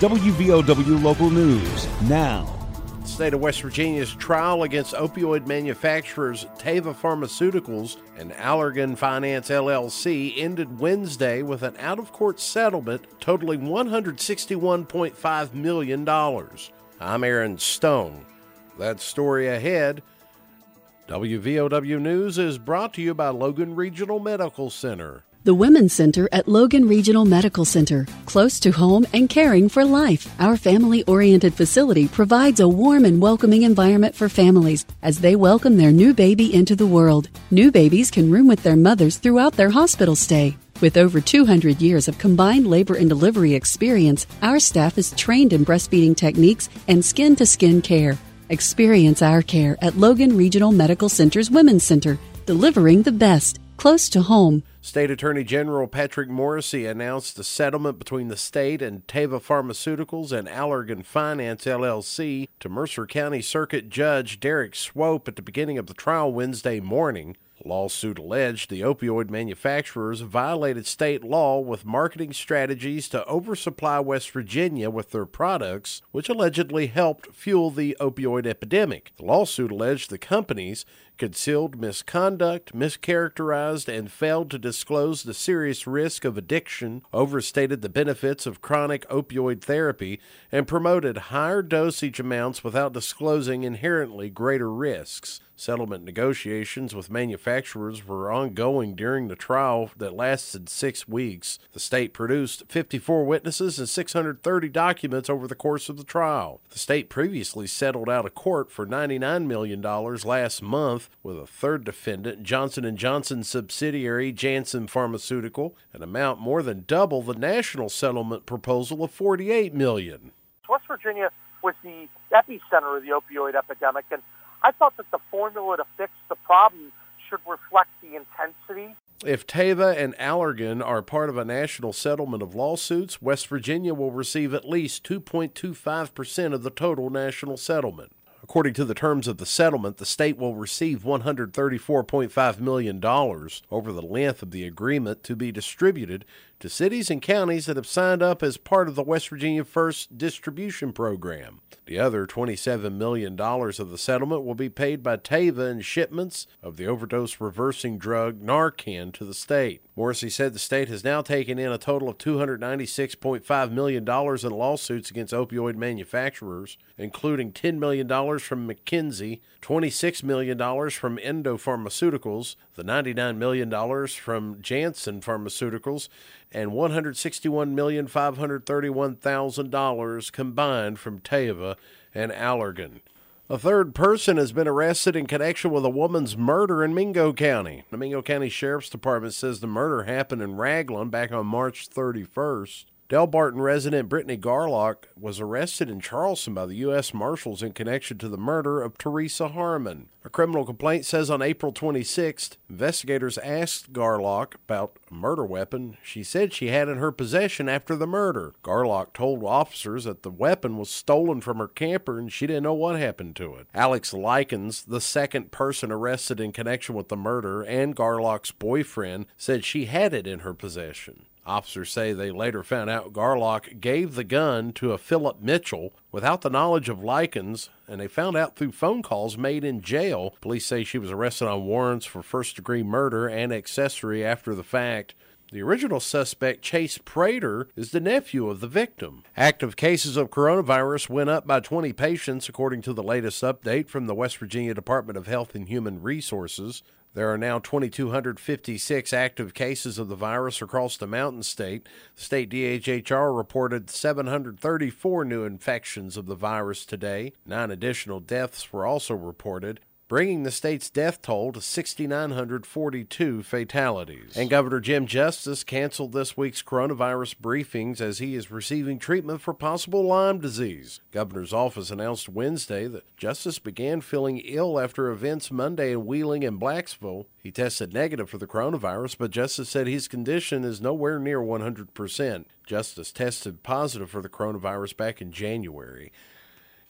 WVOW Local News now. State of West Virginia's trial against opioid manufacturers Teva Pharmaceuticals and Allergan Finance LLC ended Wednesday with an out of court settlement totaling $161.5 million. I'm Aaron Stone. That story ahead. WVOW News is brought to you by Logan Regional Medical Center. The Women's Center at Logan Regional Medical Center, close to home and caring for life. Our family oriented facility provides a warm and welcoming environment for families as they welcome their new baby into the world. New babies can room with their mothers throughout their hospital stay. With over 200 years of combined labor and delivery experience, our staff is trained in breastfeeding techniques and skin to skin care. Experience our care at Logan Regional Medical Center's Women's Center, delivering the best, close to home. State Attorney General Patrick Morrisey announced a settlement between the state and Teva Pharmaceuticals and Allergan Finance LLC to Mercer County Circuit Judge Derek Swope at the beginning of the trial Wednesday morning. The lawsuit alleged the opioid manufacturers violated state law with marketing strategies to oversupply West Virginia with their products, which allegedly helped fuel the opioid epidemic. The lawsuit alleged the companies concealed misconduct, mischaracterized, and failed to disclose the serious risk of addiction, overstated the benefits of chronic opioid therapy, and promoted higher dosage amounts without disclosing inherently greater risks. Settlement negotiations with manufacturers were ongoing during the trial that lasted six weeks. The state produced 54 witnesses and 630 documents over the course of the trial. The state previously settled out of court for $99 million last month with a third defendant, Johnson & Johnson subsidiary Janssen Pharmaceutical, an amount more than double the national settlement proposal of 48 million. West Virginia was the epicenter of the opioid epidemic and I thought that the formula to fix the problem should reflect the intensity. If Teva and Allergan are part of a national settlement of lawsuits, West Virginia will receive at least 2.25% of the total national settlement. According to the terms of the settlement, the state will receive $134.5 million over the length of the agreement to be distributed to cities and counties that have signed up as part of the West Virginia First Distribution Program. The other $27 million of the settlement will be paid by Teva in shipments of the overdose reversing drug Narcan to the state. Morrisey said the state has now taken in a total of $296.5 million in lawsuits against opioid manufacturers, including $10 million from McKinsey, $26 million from Endo Pharmaceuticals, the $99 million from Janssen Pharmaceuticals, and $161,531,000 combined from Teva and Allergan. A third person has been arrested in connection with a woman's murder in Mingo County. The Mingo County Sheriff's Department says the murder happened in Ragland back on March 31st. Delbarton resident Brittany Garlock was arrested in Charleston by the U.S. Marshals in connection to the murder of Teresa Harmon. A criminal complaint says on April 26th, investigators asked Garlock about a murder weapon she said she had in her possession after the murder. Garlock told officers that the weapon was stolen from her camper and she didn't know what happened to it. Alex Likens, the second person arrested in connection with the murder, and Garlock's boyfriend, said she had it in her possession. Officers say they later found out Garlock gave the gun to a Philip Mitchell without the knowledge of Likens, and they found out through phone calls made in jail. Police say she was arrested on warrants for first degree murder and accessory after the fact. The original suspect, Chase Prater, is the nephew of the victim. Active cases of coronavirus went up by 20 patients, according to the latest update from the West Virginia Department of Health and Human Resources. There are now 2,256 active cases of the virus across the Mountain State. The state DHHR reported 734 new infections of the virus today. Nine additional deaths were also reported bringing the state's death toll to 6,942 fatalities. And Governor Jim Justice canceled this week's coronavirus briefings as he is receiving treatment for possible Lyme disease. Governor's office announced Wednesday that Justice began feeling ill after events Monday in Wheeling and Blacksville. He tested negative for the coronavirus, but Justice said his condition is nowhere near 100%. Justice tested positive for the coronavirus back in January.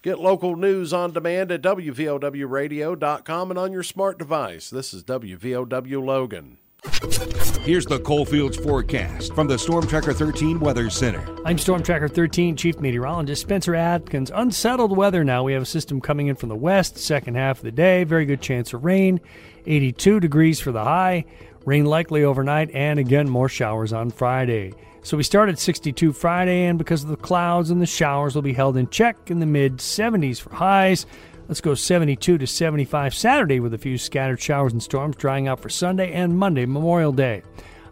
Get local news on demand at WVOWradio.com and on your smart device. This is WVOW Logan. Here's the Coalfields forecast from the Storm Tracker 13 Weather Center. I'm Storm Tracker 13 Chief Meteorologist Spencer Atkins. Unsettled weather now. We have a system coming in from the west, second half of the day. Very good chance of rain. 82 degrees for the high. Rain likely overnight, and again, more showers on Friday. So we start at 62 Friday, and because of the clouds and the showers, will be held in check in the mid 70s for highs. Let's go 72 to 75 Saturday with a few scattered showers and storms drying out for Sunday and Monday, Memorial Day.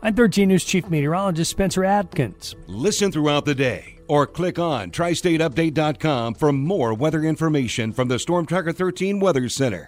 I'm 13 News Chief Meteorologist Spencer Atkins. Listen throughout the day or click on tristateupdate.com for more weather information from the Storm Tracker 13 Weather Center.